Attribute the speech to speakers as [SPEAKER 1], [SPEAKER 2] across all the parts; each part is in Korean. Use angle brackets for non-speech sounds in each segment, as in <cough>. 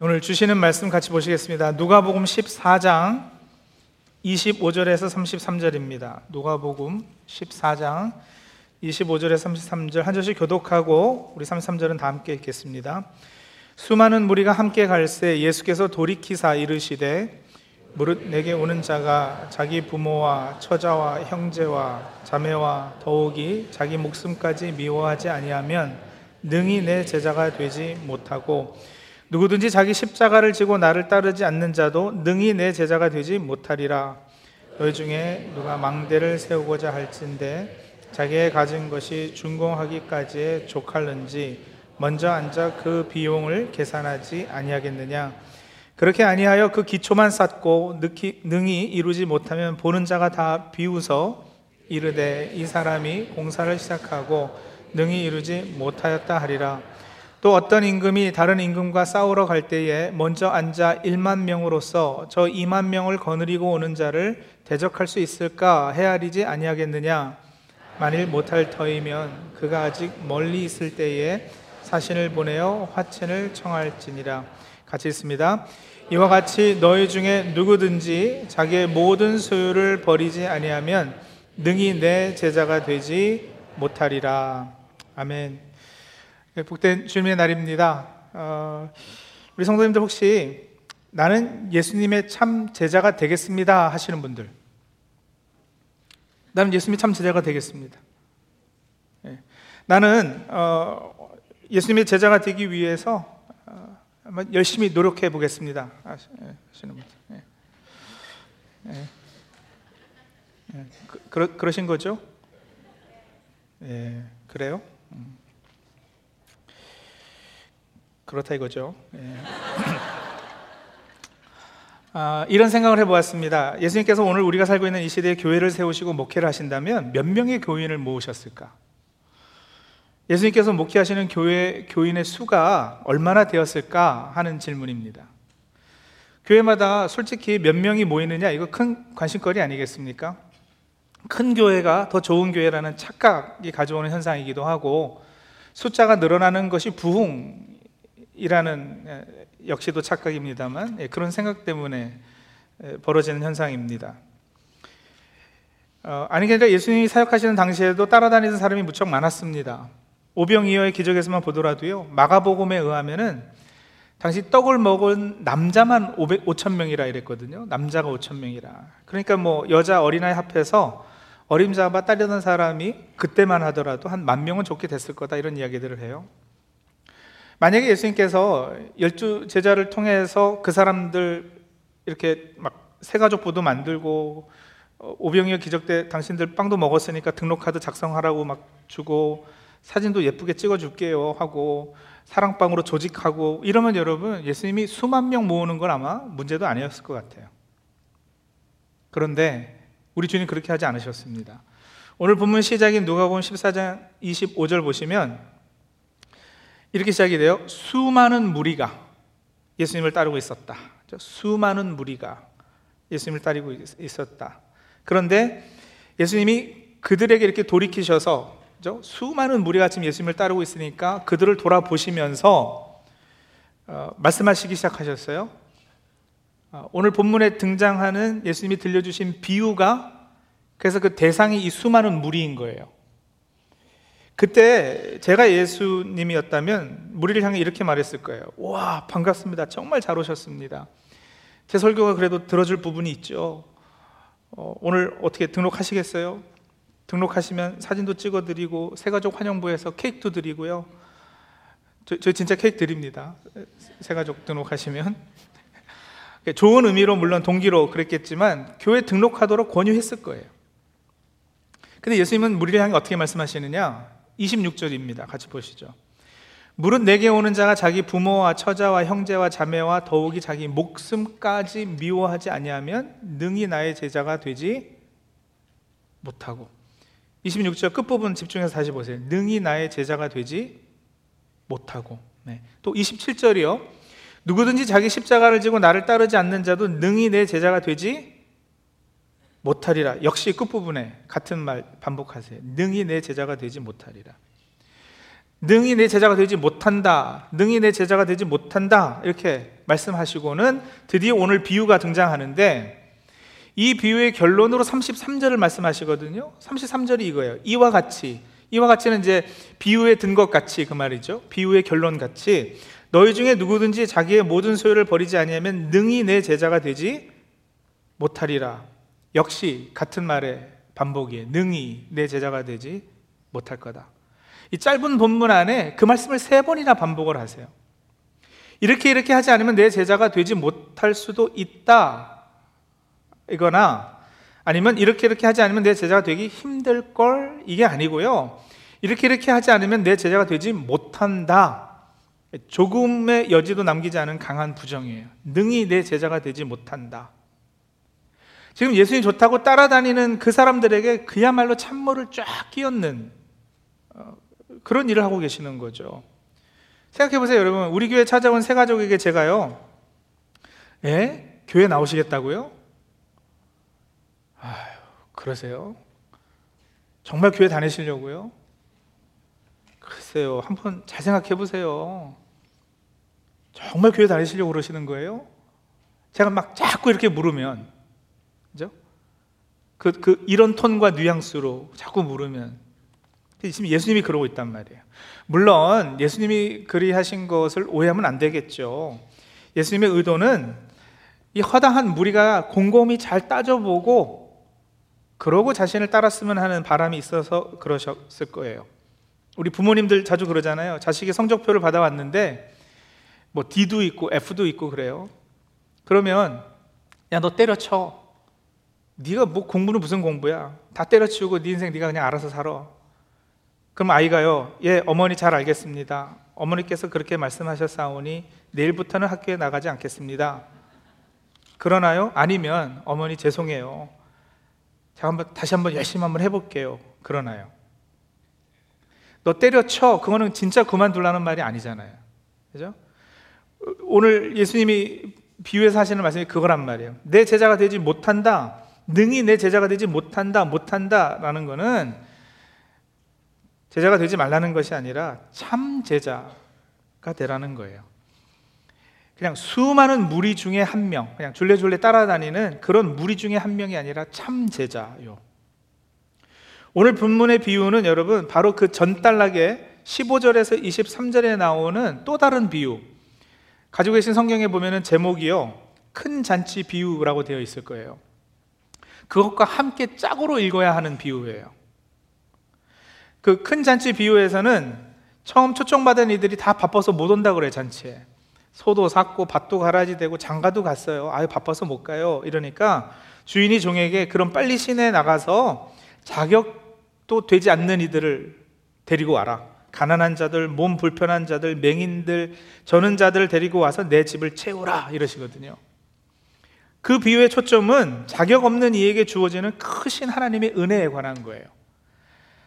[SPEAKER 1] 오늘 주시는 말씀 같이 보시겠습니다. 누가복음 14장 25절에서 33절입니다. 누가복음 14장 25절에서 33절 한 절씩 교독하고 우리 33절은 다 함께 읽겠습니다. 수많은 무리가 함께 갈새 예수께서 돌이키사 이르시되 무릇 내게 오는 자가 자기 부모와 처자와 형제와 자매와 더욱이 자기 목숨까지 미워하지 아니하면 능히 내 제자가 되지 못하고 누구든지 자기 십자가를 지고 나를 따르지 않는 자도 능히 내 제자가 되지 못하리라. 너희 중에 누가 망대를 세우고자 할진대 자기의 가진 것이 준공하기까지에 족할는지 먼저 앉아 그 비용을 계산하지 아니하겠느냐. 그렇게 아니하여 그 기초만 쌓고 능히 이루지 못하면 보는 자가 다 비웃어 이르되 이 사람이 공사를 시작하고 능히 이루지 못하였다 하리라. 또 어떤 임금이 다른 임금과 싸우러 갈 때에 먼저 앉아 1만 명으로서 저 2만 명을 거느리고 오는 자를 대적할 수 있을까 헤아리지 아니하겠느냐 만일 못할 터이면 그가 아직 멀리 있을 때에 사신을 보내어 화친을 청할지니라 같이 있습니다. 이와 같이 너희 중에 누구든지 자기의 모든 소유를 버리지 아니하면 능히 내 제자가 되지 못하리라. 아멘. 네, 복된 주님의 날입니다. 어, 우리 성도님들 혹시 나는 예수님의 참 제자가 되겠습니다 하시는 분들, 나는 예수님의 참 제자가 되겠습니다. 네. 나는 어, 예수님의 제자가 되기 위해서 어, 열심히 노력해 보겠습니다 하시는 분들. 네. 네. 그, 그러, 그러신 거죠? 예, 그래요? 음. 그렇다 이거죠. 예. <laughs> 아, 이런 생각을 해보았습니다. 예수님께서 오늘 우리가 살고 있는 이 시대에 교회를 세우시고 목회를 하신다면 몇 명의 교인을 모으셨을까? 예수님께서 목회하시는 교회 교인의 수가 얼마나 되었을까 하는 질문입니다. 교회마다 솔직히 몇 명이 모이느냐 이거 큰 관심거리 아니겠습니까? 큰 교회가 더 좋은 교회라는 착각이 가져오는 현상이기도 하고 숫자가 늘어나는 것이 부흥 이라는 역시도 착각입니다만 예, 그런 생각 때문에 벌어지는 현상입니다. 어, 아니 그러니까 예수님이 사역하시는 당시에도 따라다니는 사람이 무척 많았습니다. 오병이어의 기적에서만 보더라도요 마가복음에 의하면은 당시 떡을 먹은 남자만 500, 5천 명이라 이랬거든요. 남자가 5천 명이라. 그러니까 뭐 여자 어린아이 합해서 어림잡아 따려던 사람이 그때만 하더라도 한 만 명은 좋게 됐을 거다 이런 이야기들을 해요. 만약에 예수님께서 열두 제자를 통해서 그 사람들 이렇게 막 세가족부도 만들고 어, 오병이어 기적 때 당신들 빵도 먹었으니까 등록카드 작성하라고 막 주고 사진도 예쁘게 찍어줄게요 하고 사랑방으로 조직하고 이러면 여러분 예수님이 수만 명 모으는 건 아마 문제도 아니었을 것 같아요. 그런데 우리 주님 그렇게 하지 않으셨습니다. 오늘 본문 시작인 누가복음 14장 25절 보시면 이렇게 시작이 돼요. 수많은 무리가 예수님을 따르고 있었다. 수많은 무리가 예수님을 따르고 있었다. 그런데 예수님이 그들에게 이렇게 돌이키셔서 수많은 무리가 지금 예수님을 따르고 있으니까 그들을 돌아보시면서 어, 말씀하시기 시작하셨어요. 어, 오늘 본문에 등장하는 예수님이 들려주신 비유가 그래서 그 대상이 이 수많은 무리인 거예요. 그때 제가 예수님이었다면 무리를 향해 이렇게 말했을 거예요. 와, 반갑습니다. 정말 잘 오셨습니다. 제 설교가 그래도 들어줄 부분이 있죠. 어, 오늘 어떻게 등록하시겠어요? 등록하시면 사진도 찍어드리고 새가족 환영부에서 케이크도 드리고요. 저, 저 진짜 케이크 드립니다. 새가족 등록하시면. <laughs> 좋은 의미로 물론 동기로 그랬겠지만 교회 등록하도록 권유했을 거예요. 근데 예수님은 무리를 향해 어떻게 말씀하시느냐? 26절입니다. 같이 보시죠. 무릇 내게 오는 자가 자기 부모와 처자와 형제와 자매와 더욱이 자기 목숨까지 미워하지 아니하면 능히 나의 제자가 되지 못하고 26절 끝부분 집중해서 다시 보세요. 능히 나의 제자가 되지 못하고 네. 또 27절이요. 누구든지 자기 십자가를 지고 나를 따르지 않는 자도 능히 내 제자가 되지 못하리라. 역시 끝부분에 같은 말 반복하세요. 능히 내 제자가 되지 못하리라. 능히 내 제자가 되지 못한다. 능히 내 제자가 되지 못한다. 이렇게 말씀하시고는 드디어 오늘 비유가 등장하는데 이 비유의 결론으로 33절을 말씀하시거든요. 33절이 이거예요. 이와 같이 이와 같이는 이제 비유에 든 것 같이 그 말이죠. 비유의 결론 같이 너희 중에 누구든지 자기의 모든 소유를 버리지 아니하면 능히 내 제자가 되지 못하리라. 역시 같은 말의 반복이에요. 능히 내 제자가 되지 못할 거다. 이 짧은 본문 안에 그 말씀을 세 번이나 반복을 하세요. 이렇게 이렇게 하지 않으면 내 제자가 되지 못할 수도 있다. 이거나 아니면 이렇게 이렇게 하지 않으면 내 제자가 되기 힘들 걸 이게 아니고요. 이렇게 이렇게 하지 않으면 내 제자가 되지 못한다. 조금의 여지도 남기지 않은 강한 부정이에요. 능히 내 제자가 되지 못한다. 지금 예수님 좋다고 따라다니는 그 사람들에게 그야말로 찬물을 쫙 끼얹는 어, 그런 일을 하고 계시는 거죠. 생각해 보세요, 여러분. 우리 교회 찾아온 새 가족에게 제가요, 예? 교회 나오시겠다고요? 아휴, 그러세요? 정말 교회 다니시려고요? 글쎄요, 한번 잘 생각해 보세요. 정말 교회 다니시려고 그러시는 거예요? 제가 막 자꾸 이렇게 물으면? 그, 그, 이런 톤과 뉘앙스로 자꾸 물으면, 지금 예수님이 그러고 있단 말이에요. 물론, 예수님이 그리 하신 것을 오해하면 안 되겠죠. 예수님의 의도는 이 허다한 무리가 곰곰이 잘 따져보고, 그러고 자신을 따랐으면 하는 바람이 있어서 그러셨을 거예요. 우리 부모님들 자주 그러잖아요. 자식이 성적표를 받아왔는데 뭐 D도 있고 F도 있고 그래요. 그러면 야 너 때려쳐. 네가 뭐 공부는 무슨 공부야? 다 때려치우고 네 인생 네가 그냥 알아서 살아. 그럼 아이가요. 예, 어머니 잘 알겠습니다. 어머니께서 그렇게 말씀하셨사오니 내일부터는 학교에 나가지 않겠습니다. 그러나요? 아니면 어머니 죄송해요. 제가 한번 다시 한번 열심히 한번 해볼게요. 그러나요? 너 때려쳐. 그거는 진짜 그만둘라는 말이 아니잖아요. 그죠? 오늘 예수님이 비유해서 하시는 말씀이 그거란 말이에요. 내 제자가 되지 못한다. 능히 내 제자가 되지 못한다. 못한다. 라는 거는 제자가 되지 말라는 것이 아니라 참 제자가 되라는 거예요. 그냥 수많은 무리 중에 한 명, 그냥 줄레줄레 따라다니는 그런 무리 중에 한 명이 아니라 참 제자요. 오늘 본문의 비유는 여러분 바로 그 전단락에 15절에서 23절에 나오는 또 다른 비유. 가지고 계신 성경에 보면은 제목이요. 큰 잔치 비유라고 되어 있을 거예요. 그것과 함께 짝으로 읽어야 하는 비유예요. 그 큰 잔치 비유에서는 처음 초청받은 이들이 다 바빠서 못 온다 그래 잔치에. 소도 샀고 밭도 가라지 되고 장가도 갔어요. 아유 바빠서 못 가요. 이러니까 주인이 종에게 그럼 빨리 시내 나가서 자격 또 되지 않는 이들을 데리고 와라. 가난한 자들, 몸 불편한 자들, 맹인들, 저는 자들을 데리고 와서 내 집을 채우라 이러시거든요. 그 비유의 초점은 자격 없는 이에게 주어지는 크신 하나님의 은혜에 관한 거예요.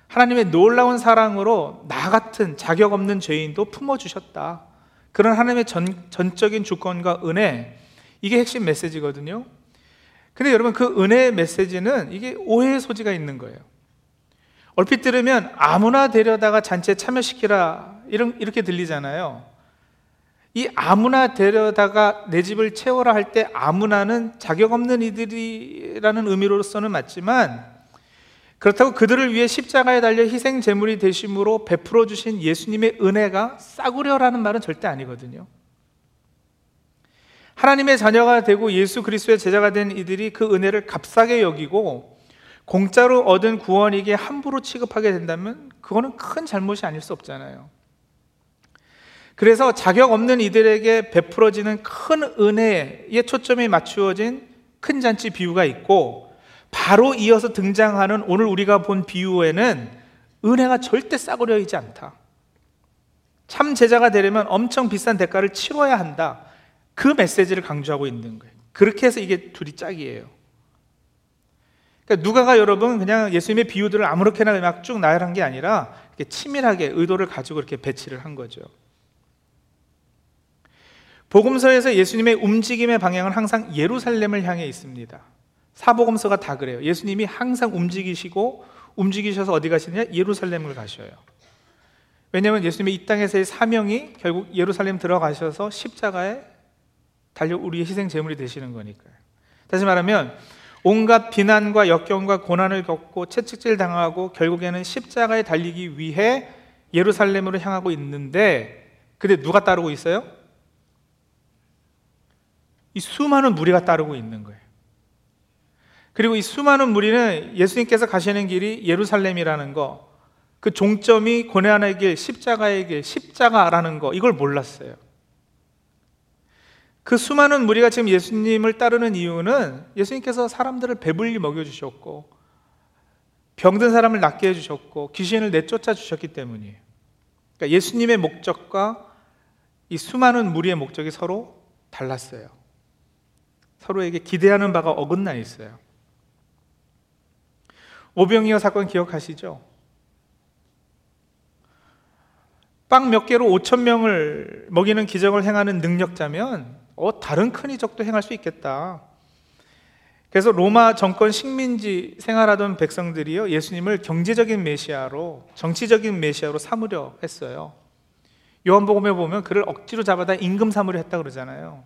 [SPEAKER 1] 하나님의 놀라운 사랑으로 나 같은 자격 없는 죄인도 품어주셨다. 그런 하나님의 전, 전적인 주권과 은혜, 이게 핵심 메시지거든요. 근데 여러분, 그 은혜의 메시지는 이게 오해의 소지가 있는 거예요. 얼핏 들으면 아무나 데려다가 잔치에 참여시키라 이런 이렇게 들리잖아요. 이 아무나 데려다가 내 집을 채워라 할 때 아무나는 자격 없는 이들이라는 의미로서는 맞지만 그렇다고 그들을 위해 십자가에 달려 희생 제물이 되심으로 베풀어 주신 예수님의 은혜가 싸구려라는 말은 절대 아니거든요. 하나님의 자녀가 되고 예수 그리스도의 제자가 된 이들이 그 은혜를 값싸게 여기고 공짜로 얻은 구원에게 함부로 취급하게 된다면 그거는 큰 잘못이 아닐 수 없잖아요. 그래서 자격 없는 이들에게 베풀어지는 큰 은혜에 초점이 맞추어진 큰 잔치 비유가 있고 바로 이어서 등장하는 오늘 우리가 본 비유에는 은혜가 절대 싸구려 이지 않다. 참 제자가 되려면 엄청 비싼 대가를 치러야 한다. 그 메시지를 강조하고 있는 거예요. 그렇게 해서 이게 둘이 짝이에요. 그러니까 누가가 여러분 그냥 예수님의 비유들을 아무렇게나 막 쭉 나열한 게 아니라 치밀하게 의도를 가지고 이렇게 배치를 한 거죠. 복음서에서 예수님의 움직임의 방향은 항상 예루살렘을 향해 있습니다. 사복음서가 다 그래요. 예수님이 항상 움직이시고 움직이셔서 어디 가시느냐? 예루살렘을 가셔요. 왜냐하면 예수님의 이 땅에서의 사명이 결국 예루살렘 들어가셔서 십자가에 달려 우리의 희생 제물이 되시는 거니까요. 다시 말하면 온갖 비난과 역경과 고난을 겪고 채찍질 당하고 결국에는 십자가에 달리기 위해 예루살렘으로 향하고 있는데 근데 누가 따르고 있어요? 이 수많은 무리가 따르고 있는 거예요. 그리고 이 수많은 무리는 예수님께서 가시는 길이 예루살렘이라는 거, 그 종점이 고난의 길, 십자가의 길, 십자가라는 거, 이걸 몰랐어요. 그 수많은 무리가 지금 예수님을 따르는 이유는 예수님께서 사람들을 배불리 먹여주셨고, 병든 사람을 낫게 해주셨고, 귀신을 내쫓아 주셨기 때문이에요. 그러니까 예수님의 목적과 이 수많은 무리의 목적이 서로 달랐어요. 서로에게 기대하는 바가 어긋나 있어요. 오병이어 사건 기억하시죠? 빵 몇 개로 5천 명을 먹이는 기적을 행하는 능력자면 어, 다른 큰 이적도 행할 수 있겠다. 그래서 로마 정권 식민지 생활하던 백성들이요 예수님을 경제적인 메시아로 정치적인 메시아로 삼으려 했어요. 요한복음에 보면 그를 억지로 잡아다 임금 삼으려 했다 그러잖아요.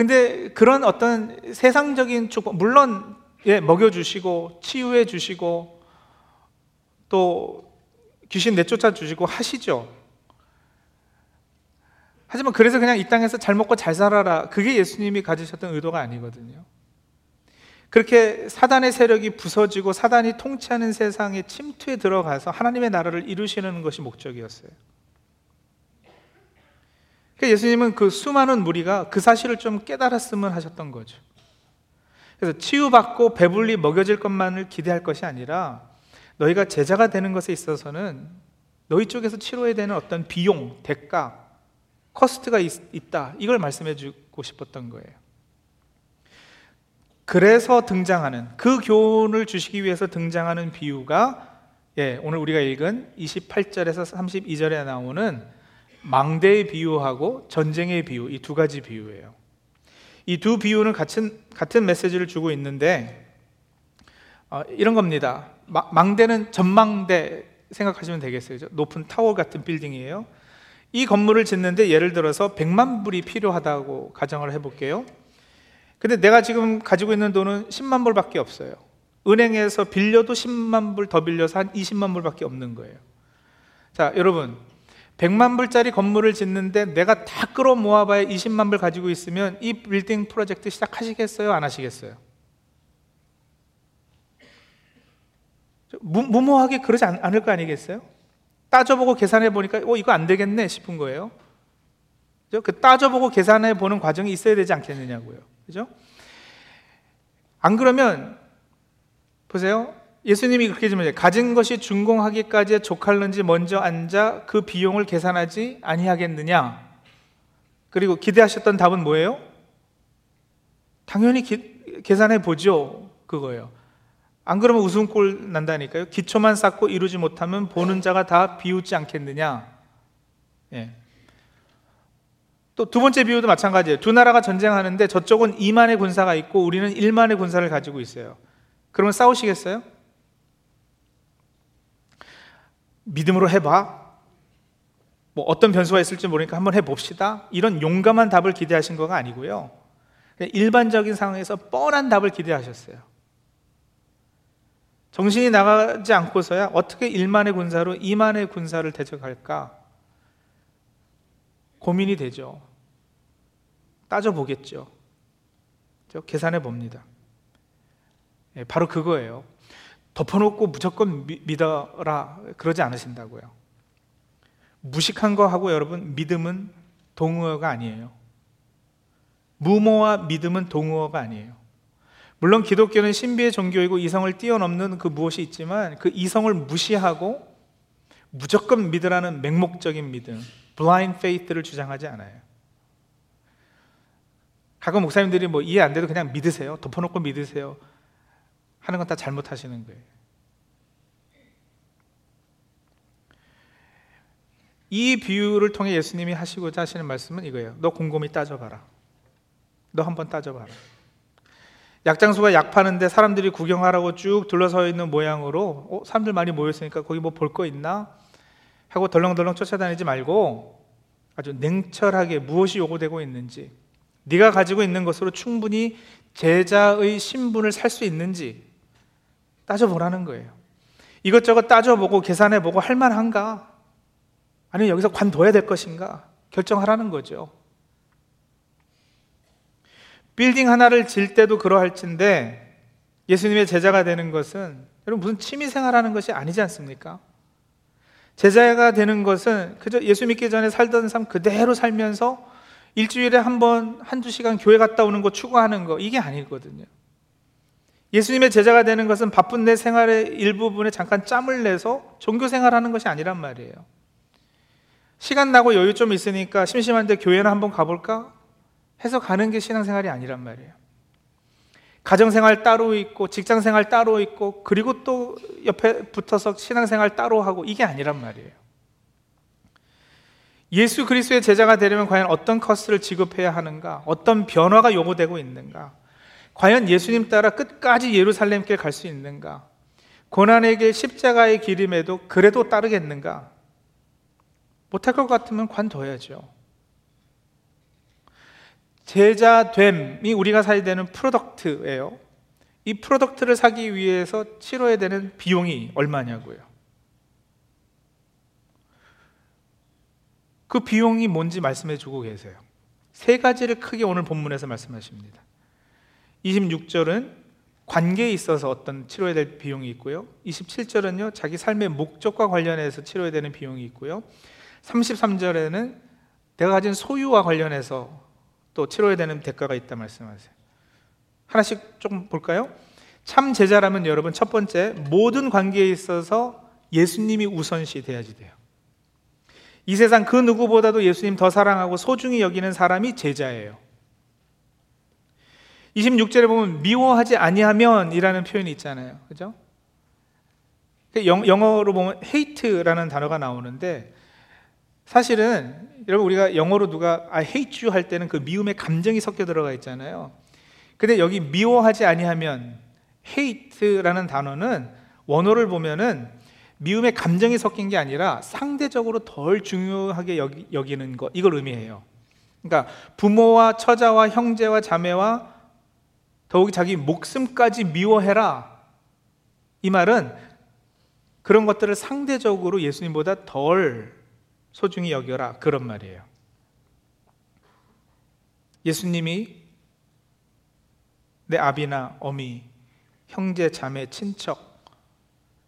[SPEAKER 1] 근데 그런 어떤 세상적인 축복, 물론 예, 먹여주시고 치유해 주시고 또 귀신 내쫓아 주시고 하시죠. 하지만 그래서 그냥 이 땅에서 잘 먹고 잘 살아라. 그게 예수님이 가지셨던 의도가 아니거든요. 그렇게 사단의 세력이 부서지고 사단이 통치하는 세상에 침투에 들어가서 하나님의 나라를 이루시는 것이 목적이었어요. 그러니까 예수님은 그 수많은 무리가 그 사실을 좀 깨달았으면 하셨던 거죠. 그래서 치유받고 배불리 먹여질 것만을 기대할 것이 아니라 너희가 제자가 되는 것에 있어서는 너희 쪽에서 치료해야 되는 어떤 비용, 대가, 커스트가 있, 다 이걸 말씀해 주고 싶었던 거예요. 그래서 등장하는 그 교훈을 주시기 위해서 등장하는 비유가 예, 오늘 우리가 읽은 28절에서 32절에 나오는 망대의 비유하고 전쟁의 비유 이 두 가지 비유예요. 이 두 비유는 같은 같은 메시지를 주고 있는데 어, 이런 겁니다. 마, 망대는 전망대 생각하시면 되겠어요. 높은 타워 같은 빌딩이에요. 이 건물을 짓는데 예를 들어서 100만 불이 필요하다고 가정을 해볼게요. 근데 내가 지금 가지고 있는 돈은 10만 불밖에 없어요. 은행에서 빌려도 10만 불 더 빌려서 한 20만 불밖에 없는 거예요. 자, 여러분. 100만 불짜리 건물을 짓는데 내가 다 끌어 모아봐야 20만 불 가지고 있으면 이 빌딩 프로젝트 시작하시겠어요? 안 하시겠어요? 무 모하게 그러지 않을 거 아니겠어요? 따져보고 계산해 보니까 어 이거 안 되겠네 싶은 거예요. 그 따져보고 계산해 보는 과정이 있어야 되지 않겠느냐고요. 그죠? 안 그러면 보세요. 예수님이 그렇게 질문해요. 가진 것이 준공하기까지 족할는지 먼저 앉아 그 비용을 계산하지 아니하겠느냐? 그리고 기대하셨던 답은 뭐예요? 당연히 기, 계산해 보죠. 그거예요. 안 그러면 웃음꼴 난다니까요. 기초만 쌓고 이루지 못하면 보는 자가 다 비웃지 않겠느냐. 예. 또 두 번째 비유도 마찬가지예요. 두 나라가 전쟁하는데 저쪽은 2만의 군사가 있고 우리는 1만의 군사를 가지고 있어요. 그러면 싸우시겠어요? 믿음으로 해봐. 뭐 어떤 변수가 있을지 모르니까 한번 해봅시다. 이런 용감한 답을 기대하신 거가 아니고요. 일반적인 상황에서 뻔한 답을 기대하셨어요. 정신이 나가지 않고서야 어떻게 1만의 군사로 2만의 군사를 대적할까? 고민이 되죠. 따져보겠죠. 계산해 봅니다. 예, 바로 그거예요. 덮어놓고 무조건 믿어라 그러지 않으신다고요. 무식한 거 하고 여러분 믿음은 동의어가 아니에요. 무모와 믿음은 동의어가 아니에요. 물론 기독교는 신비의 종교이고 이성을 뛰어넘는 그 무엇이 있지만 그 이성을 무시하고 무조건 믿으라는 맹목적인 믿음, blind faith를 주장하지 않아요. 가끔 목사님들이 뭐 이해 안 돼도 그냥 믿으세요. 덮어놓고 믿으세요. 하는 건 다 잘못하시는 거예요. 이 비유를 통해 예수님이 하시고자 하시는 말씀은 이거예요. 너 곰곰이 따져봐라. 너 한번 따져봐라. 약장수가 약 파는데 사람들이 구경하라고 쭉 둘러서 있는 모양으로 어, 사람들 많이 모였으니까 거기 뭐 볼 거 있나? 하고 덜렁덜렁 쫓아다니지 말고 아주 냉철하게 무엇이 요구되고 있는지 네가 가지고 있는 것으로 충분히 제자의 신분을 살 수 있는지 따져보라는 거예요. 이것저것 따져보고 계산해보고 할 만한가? 아니면 여기서 관둬야 될 것인가? 결정하라는 거죠. 빌딩 하나를 질 때도 그러할진데 예수님의 제자가 되는 것은 여러분 무슨 취미 생활하는 것이 아니지 않습니까? 제자가 되는 것은 그저 예수 믿기 전에 살던 삶 그대로 살면서 일주일에 한 번, 한두 시간 교회 갔다 오는 거 추구하는 거, 이게 아니거든요. 예수님의 제자가 되는 것은 바쁜 내 생활의 일부분에 잠깐 짬을 내서 종교 생활하는 것이 아니란 말이에요. 시간 나고 여유 좀 있으니까 심심한데 교회나 한번 가볼까? 해서 가는 게 신앙생활이 아니란 말이에요. 가정생활 따로 있고 직장생활 따로 있고 그리고 또 옆에 붙어서 신앙생활 따로 하고 이게 아니란 말이에요. 예수 그리스도의 제자가 되려면 과연 어떤 커스를 지급해야 하는가? 어떤 변화가 요구되고 있는가? 과연 예수님 따라 끝까지 예루살렘길 갈 수 있는가? 고난의 길 십자가의 길임에도 그래도 따르겠는가? 못할 것 같으면 관둬야죠. 제자됨이 우리가 사야 되는 프로덕트예요. 이 product를 사기 위해서 치러야 되는 비용이 얼마냐고요. 그 비용이 뭔지 말씀해 주고 계세요. 세 가지를 크게 오늘 본문에서 말씀하십니다. 26절은 관계에 있어서 어떤 치러야 될 비용이 있고요. 27절은요, 자기 삶의 목적과 관련해서 치러야 되는 비용이 있고요. 33절에는 내가 가진 소유와 관련해서 또 치러야 되는 대가가 있다 말씀하세요. 하나씩 조금 볼까요? 참 제자라면 여러분 첫 번째 모든 관계에 있어서 예수님이 우선시 돼야지 돼요. 이 세상 그 누구보다도 예수님 더 사랑하고 소중히 여기는 사람이 제자예요. 26절에 보면 미워하지 아니하면이라는 표현이 있잖아요. 그죠? 영어로 보면 hate라는 단어가 나오는데 사실은 여러분 우리가 영어로 누가 I hate you 할 때는 그 미움의 감정이 섞여 들어가 있잖아요. 근데 여기 미워하지 아니하면 hate라는 단어는 원어를 보면은 미움의 감정이 섞인 게 아니라 상대적으로 덜 중요하게 여기, 여기는 것 이걸 의미해요. 그러니까 부모와 처자와 형제와 자매와 더욱이 자기 목숨까지 미워해라. 이 말은 그런 것들을 상대적으로 예수님보다 덜 소중히 여겨라. 그런 말이에요. 예수님이 내 아비나 어미, 형제, 자매, 친척,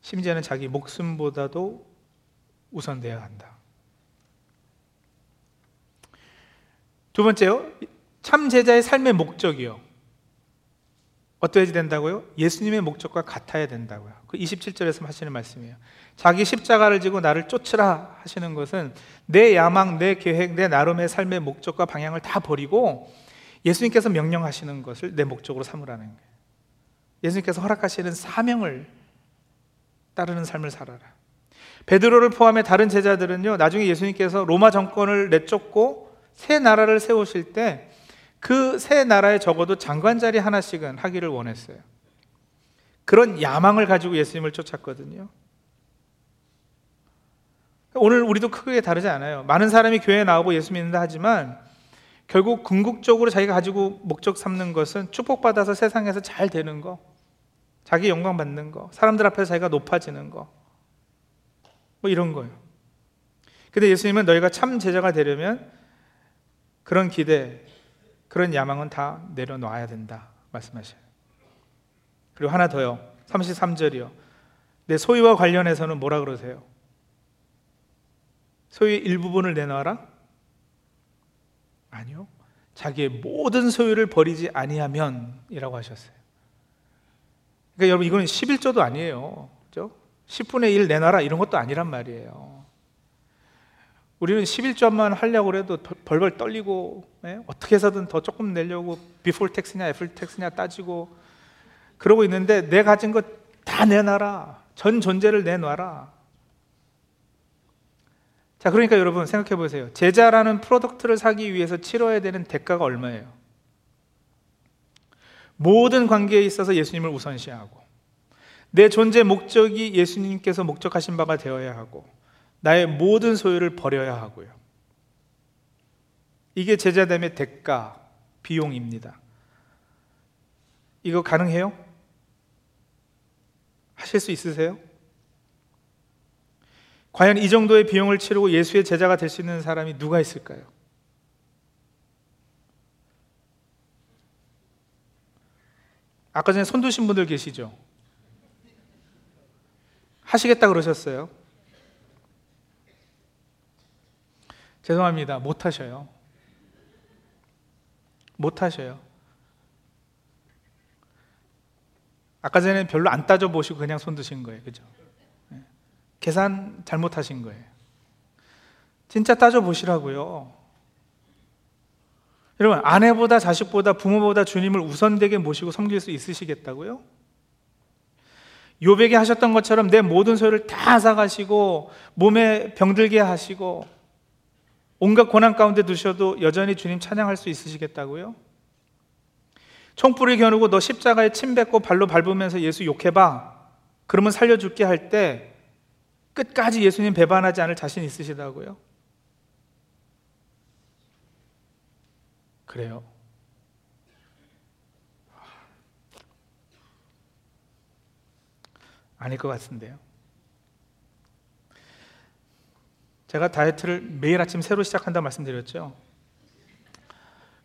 [SPEAKER 1] 심지어는 자기 목숨보다도 우선되어야 한다. 두 번째요. 참 제자의 삶의 목적이요. 어떠해야 된다고요? 예수님의 목적과 같아야 된다고요. 그 27절에서 하시는 말씀이에요. 자기 십자가를 지고 나를 쫓으라 하시는 것은 내 야망, 내 계획, 내 나름의 삶의 목적과 방향을 다 버리고 예수님께서 명령하시는 것을 내 목적으로 삼으라는 거예요. 예수님께서 허락하시는 사명을 따르는 삶을 살아라. 베드로를 포함해 다른 제자들은요, 나중에 예수님께서 로마 정권을 내쫓고 새 나라를 세우실 때 그새 나라에 적어도 장관 자리 하나씩은 하기를 원했어요. 그런 야망을 가지고 예수님을 쫓았거든요. 오늘 우리도 크게 다르지 않아요. 많은 사람이 교회에 나오고 예수 믿는다 하지만 결국 궁극적으로 자기가 가지고 목적 삼는 것은 축복받아서 세상에서 잘 되는 거, 자기 영광 받는 거, 사람들 앞에서 자기가 높아지는 거, 뭐 이런 거예요. 근데 예수님은 너희가 참 제자가 되려면 그런 기대, 그런 야망은 다 내려놓아야 된다 말씀하셔요. 그리고 하나 더요. 33절이요. 내 소유와 관련해서는 뭐라 그러세요? 소유의 일부분을 내놔라? 아니요. 자기의 모든 소유를 버리지 아니하면이라고 하셨어요. 그러니까 여러분 이거는 11조도 아니에요. 그죠? 10분의 1 내놔라 이런 것도 아니란 말이에요. 우리는 십일조만 하려고 해도 벌벌 떨리고 예? 어떻게 해서든 더 조금 내려고 before tax냐 after tax냐 따지고 그러고 있는데 내 가진 것 다 내놔라. 전 존재를 내놔라. 자, 그러니까 여러분 생각해 보세요. 제자라는 product를 사기 위해서 치러야 되는 대가가 얼마예요? 모든 관계에 있어서 예수님을 우선시하고 내 존재 목적이 예수님께서 목적하신 바가 되어야 하고 나의 모든 소유를 버려야 하고요. 이게 제자됨의 대가, 비용입니다. 이거 가능해요? 하실 수 있으세요? 과연 이 정도의 비용을 치르고 예수의 제자가 될 수 있는 사람이 누가 있을까요? 아까 전에 손 드신 분들 계시죠? 하시겠다 그러셨어요? 죄송합니다. 못 하셔요. 못 하셔요. 아까 전에 별로 안 따져보시고 그냥 손 드신 거예요. 그죠? 네. 계산 잘못하신 거예요. 진짜 따져보시라고요. 여러분, 아내보다 자식보다 부모보다 주님을 우선되게 모시고 섬길 수 있으시겠다고요? 요백이 하셨던 것처럼 내 모든 소유를 다 사가시고 몸에 병들게 하시고 온갖 고난 가운데 두셔도 여전히 주님 찬양할 수 있으시겠다고요? 총불을 겨누고 너 십자가에 침 뱉고 발로 밟으면서 예수 욕해봐. 그러면 살려줄게 할 때 끝까지 예수님 배반하지 않을 자신 있으시다고요? 그래요. 아닐 것 같은데요. 제가 다이어트를 매일 아침 새로 시작한다 말씀드렸죠.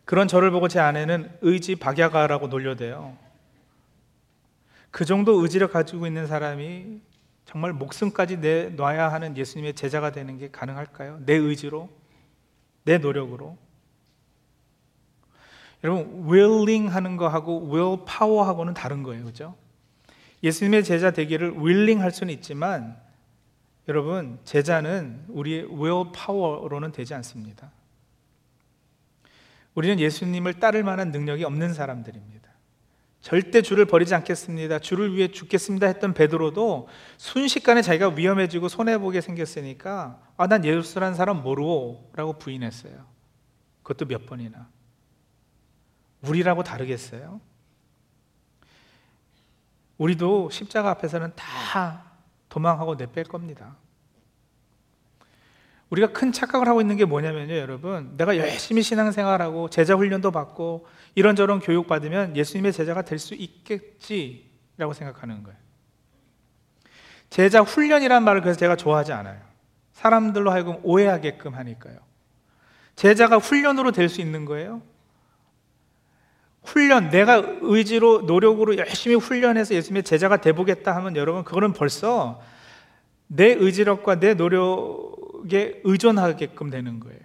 [SPEAKER 1] 그런 저를 보고 제 아내는 의지 박야가라고 놀려대요. 그 정도 의지를 가지고 있는 사람이 정말 목숨까지 내놔야 하는 예수님의 제자가 되는 게 가능할까요? 내 의지로, 내 노력으로. 여러분, willing 하는 거하고 will power 하고는 다른 거예요. 그죠? 예수님의 제자 되기를 willing 할 수는 있지만 여러분, 제자는 우리의 will power로는 되지 않습니다. 우리는 예수님을 따를 만한 능력이 없는 사람들입니다. 절대 주를 버리지 않겠습니다. 주를 위해 죽겠습니다 했던 베드로도 순식간에 자기가 위험해지고 손해 보게 생겼으니까 아, 난 예수란 사람 모르고라고 부인했어요. 그것도 몇 번이나. 우리라고 다르겠어요? 우리도 십자가 앞에서는 다 도망하고 내뺄 겁니다. 우리가 큰 착각을 하고 있는 게 뭐냐면요, 여러분. 내가 열심히 신앙생활하고 제자 훈련도 받고 이런저런 교육 받으면 예수님의 제자가 될 수 있겠지라고 생각하는 거예요. 제자 훈련이란 말을 그래서 제가 좋아하지 않아요. 사람들로 하여금 오해하게끔 하니까요. 제자가 훈련으로 될 수 있는 거예요. 훈련, 내가 의지로, 노력으로 열심히 훈련해서 예수님의 제자가 돼보겠다 하면 여러분, 그거는 벌써 내 의지력과 내 노력, 그게 의존하게끔 되는 거예요.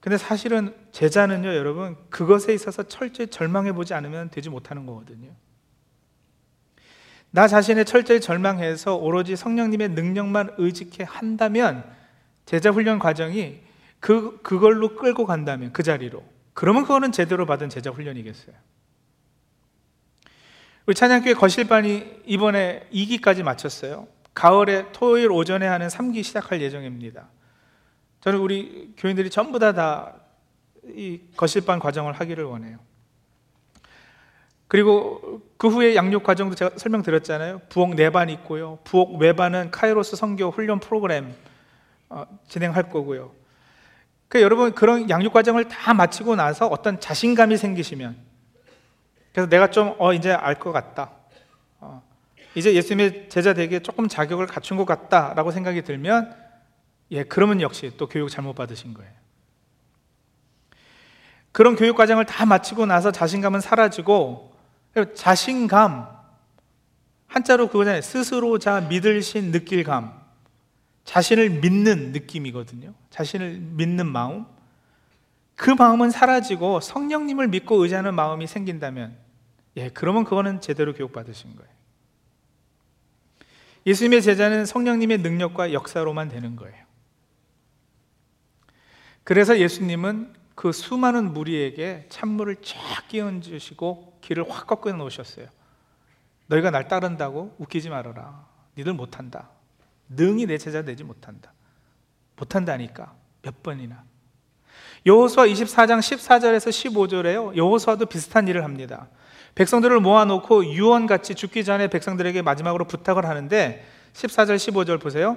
[SPEAKER 1] 근데 사실은 제자는요, 여러분, 그것에 있어서 철저히 절망해 보지 않으면 되지 못하는 거거든요. 나 자신의 철저히 절망해서 오로지 성령님의 능력만 의지케 한다면 제자 훈련 과정이 그, 그걸로 끌고 간다면 그 자리로. 그러면 그거는 제대로 받은 제자 훈련이겠어요. 우리 찬양교회 거실반이 이번에 2기까지 마쳤어요. 가을에 토요일 오전에 하는 3기 시작할 예정입니다. 저는 우리 교인들이 전부 다 다 이 거실반 과정을 하기를 원해요. 그리고 그 후에 양육 과정도 제가 설명드렸잖아요. 부엌 내반 있고요. 부엌 외반은 카이로스 성교 훈련 프로그램 어, 진행할 거고요. 그 여러분 그런 양육 과정을 다 마치고 나서 어떤 자신감이 생기시면 그래서 내가 좀 어 이제 알 것 같다. 어, 이제 예수님의 제자 되기에 조금 자격을 갖춘 것 같다라고 생각이 들면 예, 그러면 역시 또 교육 잘못 받으신 거예요. 그런 교육 과정을 다 마치고 나서 자신감은 사라지고 자신감 한자로 그거잖아요. 스스로 자 믿을 신 느낄 감. 자신을 믿는 느낌이거든요. 자신을 믿는 마음. 그 마음은 사라지고 성령님을 믿고 의지하는 마음이 생긴다면 예, 그러면 그거는 제대로 교육 받으신 거예요. 예수님의 제자는 성령님의 능력과 역사로만 되는 거예요. 그래서 예수님은 그 수많은 무리에게 찬물을 쫙 끼얹으시고 길을 확 꺾어 놓으셨어요. 너희가 날 따른다고 웃기지 말아라. 니들 못한다. 능히 내 제자 되지 못한다. 못한다니까 몇 번이나. 여호수아 24장 14절에서 15절에요. 여호수아도 비슷한 일을 합니다. 백성들을 모아놓고 유언같이 죽기 전에 백성들에게 마지막으로 부탁을 하는데 14절 15절 보세요.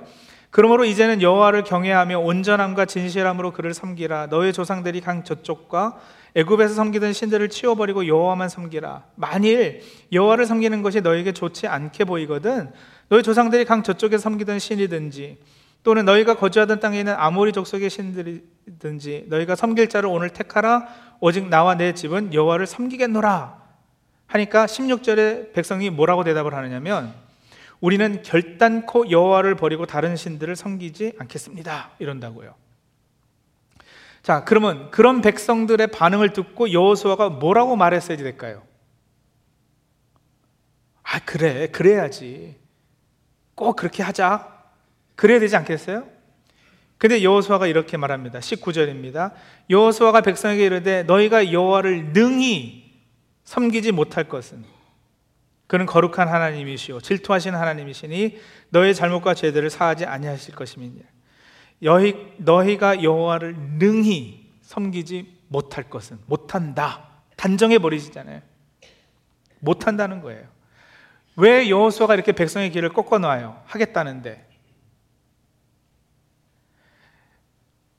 [SPEAKER 1] 그러므로 이제는 여호와를 경외하며 온전함과 진실함으로 그를 섬기라. 너의 조상들이 강 저쪽과 애굽에서 섬기던 신들을 치워버리고 여호와만 섬기라. 만일 여호와를 섬기는 것이 너에게 좋지 않게 보이거든 너희 조상들이 강 저쪽에 섬기던 신이든지 또는 너희가 거주하던 땅에 있는 아모리 족속의 신들이든지 너희가 섬길 자를 오늘 택하라 오직 나와 내 집은 여호와를 섬기겠노라 하니까 16절에 백성이 뭐라고 대답을 하느냐면 우리는 결단코 여호와를 버리고 다른 신들을 섬기지 않겠습니다 이런다고요 자 그러면 그런 백성들의 반응을 듣고 여호수아가 뭐라고 말했어야 될까요? 아 그래 그래야지 꼭 그렇게 하자 그래야 되지 않겠어요? 근데 여호수아가 이렇게 말합니다. 19절입니다. 여호수아가 백성에게 이르되 너희가 여호와를 능히 섬기지 못할 것은 그는 거룩한 하나님이시오 질투하신 하나님이시니 너의 잘못과 죄들을 사하지 아니하실 것임이니 너희 너희가 여호와를 능히 섬기지 못할 것은 못한다. 단정해 버리시잖아요. 못한다는 거예요. 왜 여호수아가 이렇게 백성의 길을 꺾어 놔요? 하겠다는데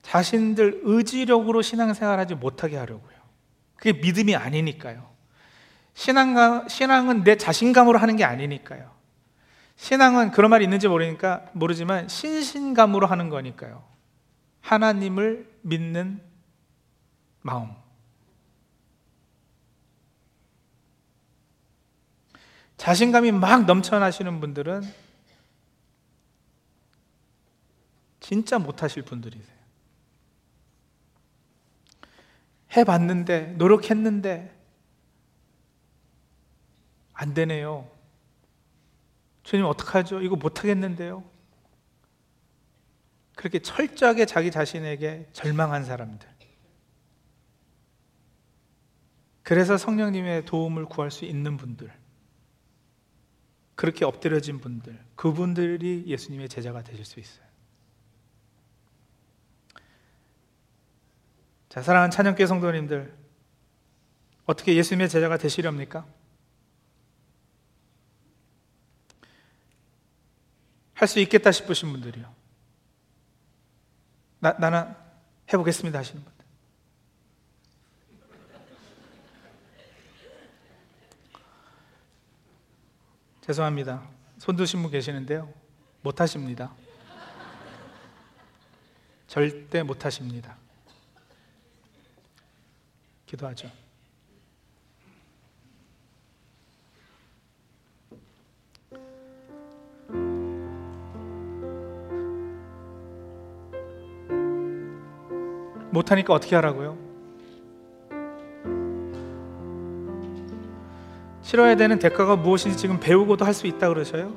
[SPEAKER 1] 자신들 의지력으로 신앙생활하지 못하게 하려고요. 그게 믿음이 아니니까요. 신앙, 신앙은 내 자신감으로 하는 게 아니니까요. 신앙은 그런 말이 있는지 모르니까 모르지만 신신감으로 하는 거니까요. 하나님을 믿는 마음. 자신감이 막 넘쳐나시는 분들은 진짜 못하실 분들이세요. 해봤는데, 노력했는데, 안 되네요. 주님, 어떡하죠? 이거 못하겠는데요? 그렇게 철저하게 자기 자신에게 절망한 사람들. 그래서 성령님의 도움을 구할 수 있는 분들. 그렇게 엎드려진 분들. 그분들이 예수님의 제자가 되실 수 있어요. 자, 사랑하는 찬양교회 성도님들, 어떻게 예수님의 제자가 되시렵니까? 할 수 있겠다 싶으신 분들이요. 나, 나는 해보겠습니다 하시는 분들. 죄송합니다. 손 드신 분 계시는데요. 못 하십니다. 절대 못 하십니다. 기도하죠. 못하니까 어떻게 하라고요? 치러야 되는 대가가 무엇인지 지금 배우고도 할 수 있다 그러셔요?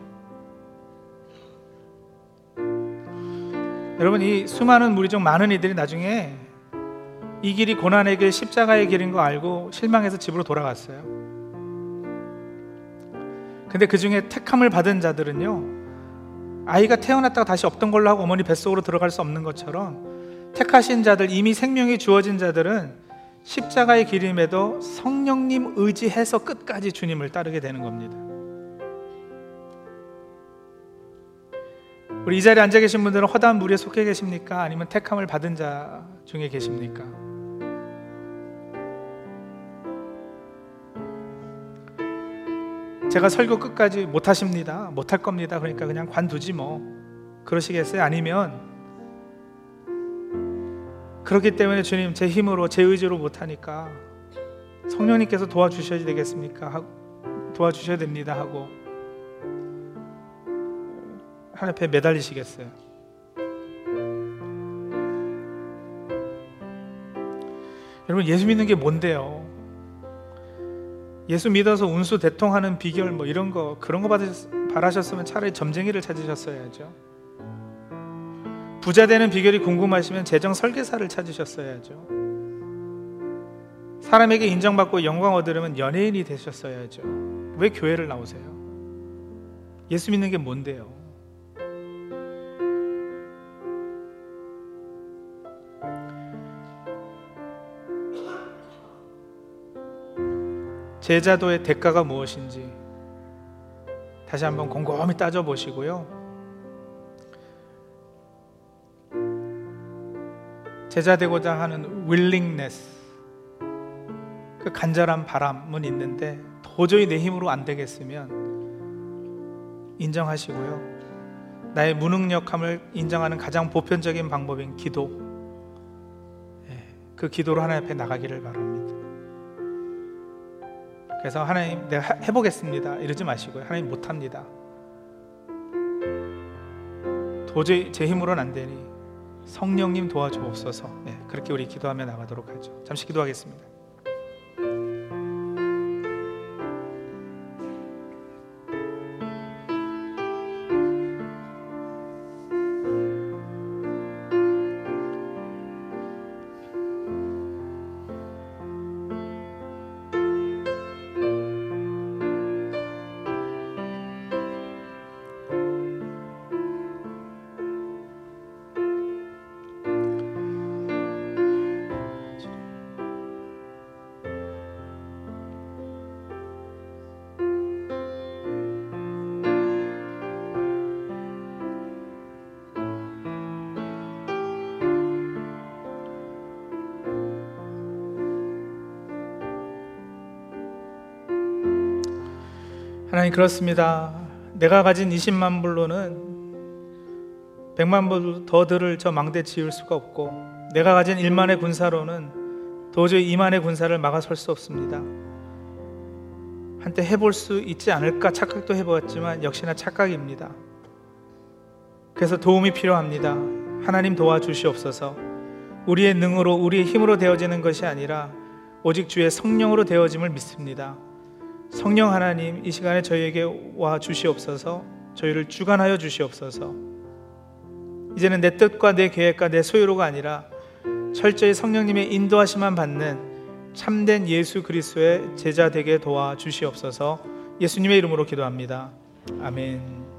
[SPEAKER 1] 여러분 이 수많은 무리 중 많은 이들이 나중에 이 길이 고난의 길, 십자가의 길인 거 알고 실망해서 집으로 돌아갔어요. 근데 그 중에 택함을 받은 자들은요, 아이가 태어났다가 다시 없던 걸로 하고 어머니 뱃속으로 들어갈 수 없는 것처럼 택하신 자들, 이미 생명이 주어진 자들은 십자가의 길임에도 성령님 의지해서 끝까지 주님을 따르게 되는 겁니다. 우리 이 자리에 앉아 계신 분들은 허다한 무리에 속해 계십니까? 아니면 택함을 받은 자 중에 계십니까? 제가 설교 끝까지 못 하십니다. 못 할 겁니다. 그러니까 그냥 관두지 뭐. 그러시겠어요? 아니면 그렇기 때문에 주님 제 힘으로 제 의지로 못 하니까 성령님께서 도와주셔야 되겠습니까? 도와주셔야 됩니다 하고 하나님 앞에 매달리시겠어요? 여러분 예수 믿는 게 뭔데요? 예수 믿어서 운수 대통하는 비결 뭐 이런 거 그런 거 받으셨, 바라셨으면 차라리 점쟁이를 찾으셨어야죠. 부자 되는 비결이 궁금하시면 재정 설계사를 찾으셨어야죠. 사람에게 인정받고 영광 얻으려면 연예인이 되셨어야죠. 왜 교회를 나오세요? 예수 믿는 게 뭔데요? 제자도의 대가가 무엇인지 다시 한번 곰곰이 따져 보시고요. 제자 되고자 하는 willingness 그 간절한 바람은 있는데 도저히 내 힘으로 안 되겠으면 인정하시고요. 나의 무능력함을 인정하는 가장 보편적인 방법인 기도. 예, 그 기도로 하나님 앞에 나가기를 바랍니다. 그래서 하나님 내가 해보겠습니다. 이러지 마시고요. 하나님 못합니다. 도저히 제 힘으로는 안 되니 성령님 도와주옵소서. 네, 그렇게 우리 기도하며 나가도록 하죠. 잠시 기도하겠습니다. 하나님 그렇습니다. 내가 가진 20만 불로는 100만 불 더 들을 저 망대 지을 수가 없고 내가 가진 1만의 군사로는 도저히 2만의 군사를 막아설 수 없습니다. 한때 해볼 수 있지 않을까 착각도 해보았지만 역시나 착각입니다. 그래서 도움이 필요합니다. 하나님 도와주시옵소서. 우리의 능으로 우리의 힘으로 되어지는 것이 아니라 오직 주의 성령으로 되어짐을 믿습니다. 성령 하나님 이 시간에 저희에게 와 주시옵소서 저희를 주관하여 주시옵소서. 이제는 내 뜻과 내 계획과 내 소유로가 아니라 철저히 성령님의 인도하심만 받는 참된 예수 그리스도의 제자 되게 도와 주시옵소서. 예수님의 이름으로 기도합니다. 아멘